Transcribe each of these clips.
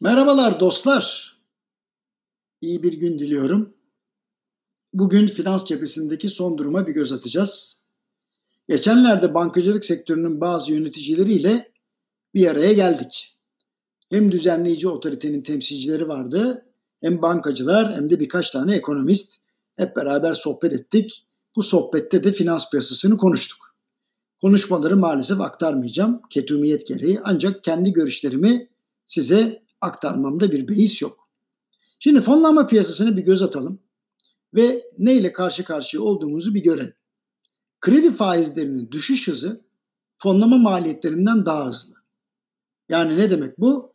Merhabalar dostlar. İyi bir gün diliyorum. Bugün finans cephesindeki son duruma bir göz atacağız. Geçenlerde bankacılık sektörünün bazı yöneticileriyle bir araya geldik. Hem düzenleyici otoritenin temsilcileri vardı, hem bankacılar hem de birkaç tane ekonomist. Hep beraber sohbet ettik. Bu sohbette de finans piyasasını konuştuk. Konuşmaları maalesef aktarmayacağım ketumiyet gereği ancak kendi görüşlerimi size aktarmamda bir beis yok. Şimdi fonlama piyasasına bir göz atalım ve neyle karşı karşıya olduğumuzu bir görelim. Kredi faizlerinin düşüş hızı fonlama maliyetlerinden daha hızlı. Yani ne demek bu?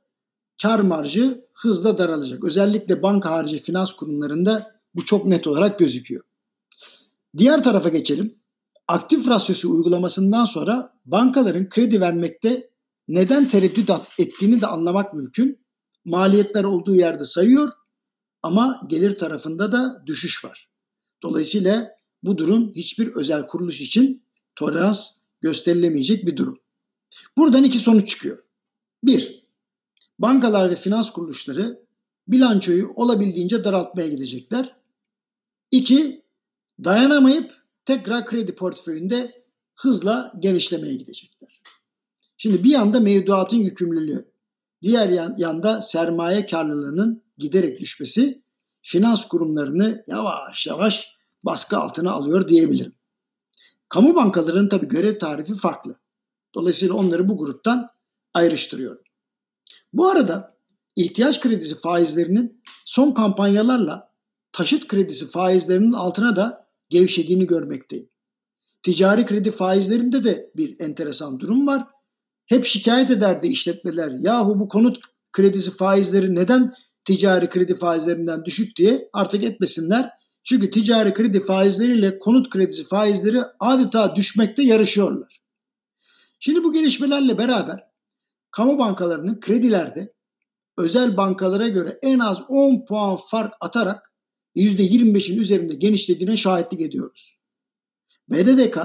Kar marjı hızla daralacak. Özellikle banka harici finans kurumlarında bu çok net olarak gözüküyor. Diğer tarafa geçelim. Aktif rasyosu uygulamasından sonra bankaların kredi vermekte neden tereddüt ettiğini de anlamak mümkün maliyetler olduğu yerde sayıyor ama gelir tarafında da düşüş var. Dolayısıyla bu durum hiçbir özel kuruluş için tolerans gösterilemeyecek bir durum. Buradan iki sonuç çıkıyor. Bir, bankalar ve finans kuruluşları bilançoyu olabildiğince daraltmaya gidecekler. İki, dayanamayıp tekrar kredi portföyünde hızla genişlemeye gidecekler. Şimdi bir yanda mevduatın yükümlülüğü, Diğer yan, yanda sermaye karlılığının giderek düşmesi finans kurumlarını yavaş yavaş baskı altına alıyor diyebilirim. Kamu bankalarının tabii görev tarifi farklı. Dolayısıyla onları bu gruptan ayrıştırıyorum. Bu arada ihtiyaç kredisi faizlerinin son kampanyalarla taşıt kredisi faizlerinin altına da gevşediğini görmekteyim. Ticari kredi faizlerinde de bir enteresan durum var. Hep şikayet ederdi işletmeler. Yahu bu konut kredisi faizleri neden ticari kredi faizlerinden düşük diye artık etmesinler. Çünkü ticari kredi faizleriyle konut kredisi faizleri adeta düşmekte yarışıyorlar. Şimdi bu gelişmelerle beraber kamu bankalarının kredilerde özel bankalara göre en az 10 puan fark atarak %25'in üzerinde genişlediğine şahitlik ediyoruz. BDDK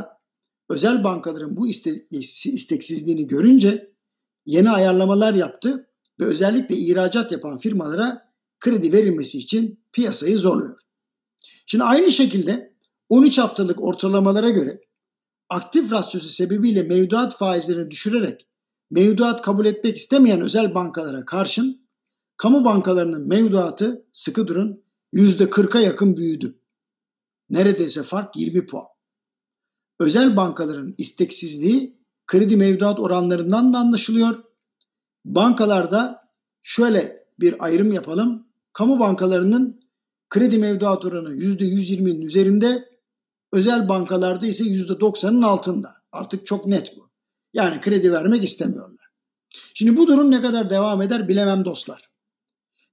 özel bankaların bu isteksizliğini görünce yeni ayarlamalar yaptı ve özellikle ihracat yapan firmalara kredi verilmesi için piyasayı zorluyor. Şimdi aynı şekilde 13 haftalık ortalamalara göre aktif rasyosu sebebiyle mevduat faizlerini düşürerek mevduat kabul etmek istemeyen özel bankalara karşın kamu bankalarının mevduatı sıkı durun %40'a yakın büyüdü. Neredeyse fark 20 puan özel bankaların isteksizliği kredi mevduat oranlarından da anlaşılıyor. Bankalarda şöyle bir ayrım yapalım. Kamu bankalarının kredi mevduat oranı %120'nin üzerinde, özel bankalarda ise %90'ın altında. Artık çok net bu. Yani kredi vermek istemiyorlar. Şimdi bu durum ne kadar devam eder bilemem dostlar.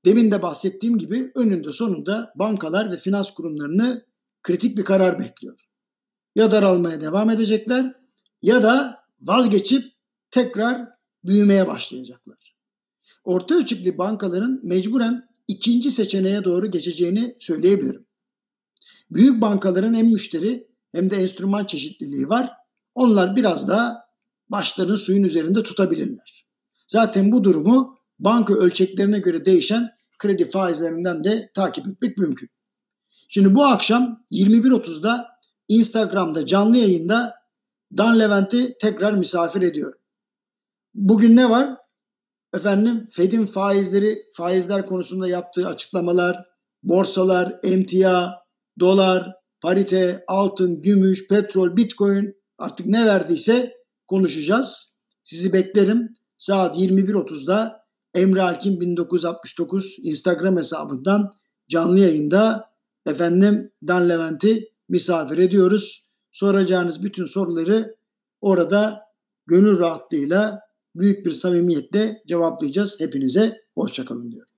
Demin de bahsettiğim gibi önünde sonunda bankalar ve finans kurumlarını kritik bir karar bekliyor ya daralmaya devam edecekler ya da vazgeçip tekrar büyümeye başlayacaklar. Orta ölçekli bankaların mecburen ikinci seçeneğe doğru geçeceğini söyleyebilirim. Büyük bankaların hem müşteri hem de enstrüman çeşitliliği var. Onlar biraz daha başlarını suyun üzerinde tutabilirler. Zaten bu durumu banka ölçeklerine göre değişen kredi faizlerinden de takip etmek mümkün. Şimdi bu akşam 21.30'da Instagram'da canlı yayında Dan Levent'i tekrar misafir ediyorum. Bugün ne var? Efendim Fed'in faizleri, faizler konusunda yaptığı açıklamalar, borsalar, emtia, dolar, parite, altın, gümüş, petrol, bitcoin artık ne verdiyse konuşacağız. Sizi beklerim. Saat 21.30'da Emre Alkin 1969 Instagram hesabından canlı yayında efendim Dan Levent'i misafir ediyoruz. Soracağınız bütün soruları orada gönül rahatlığıyla büyük bir samimiyetle cevaplayacağız. Hepinize hoşçakalın diyorum.